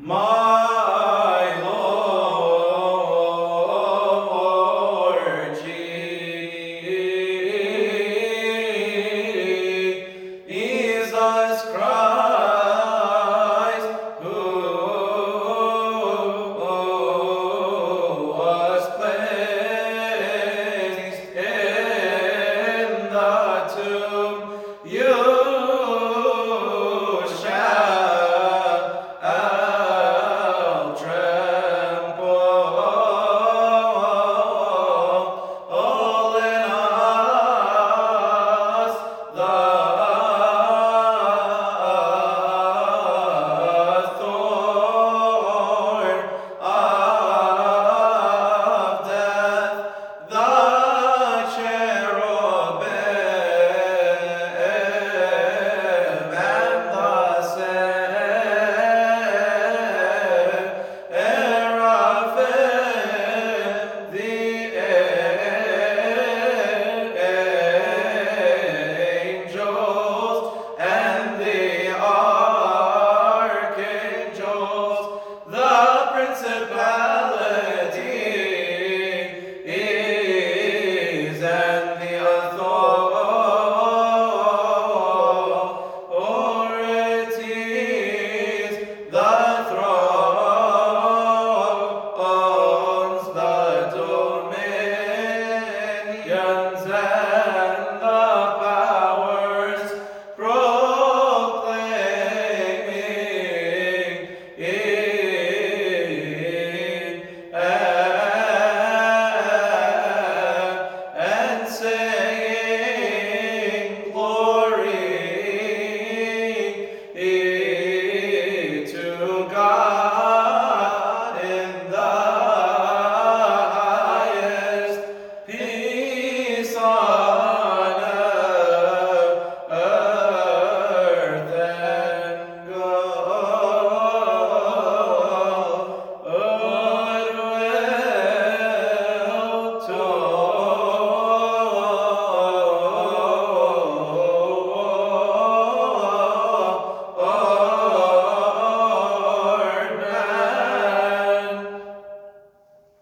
My Lord Jesus Christ, who was placed in the tomb. Amen.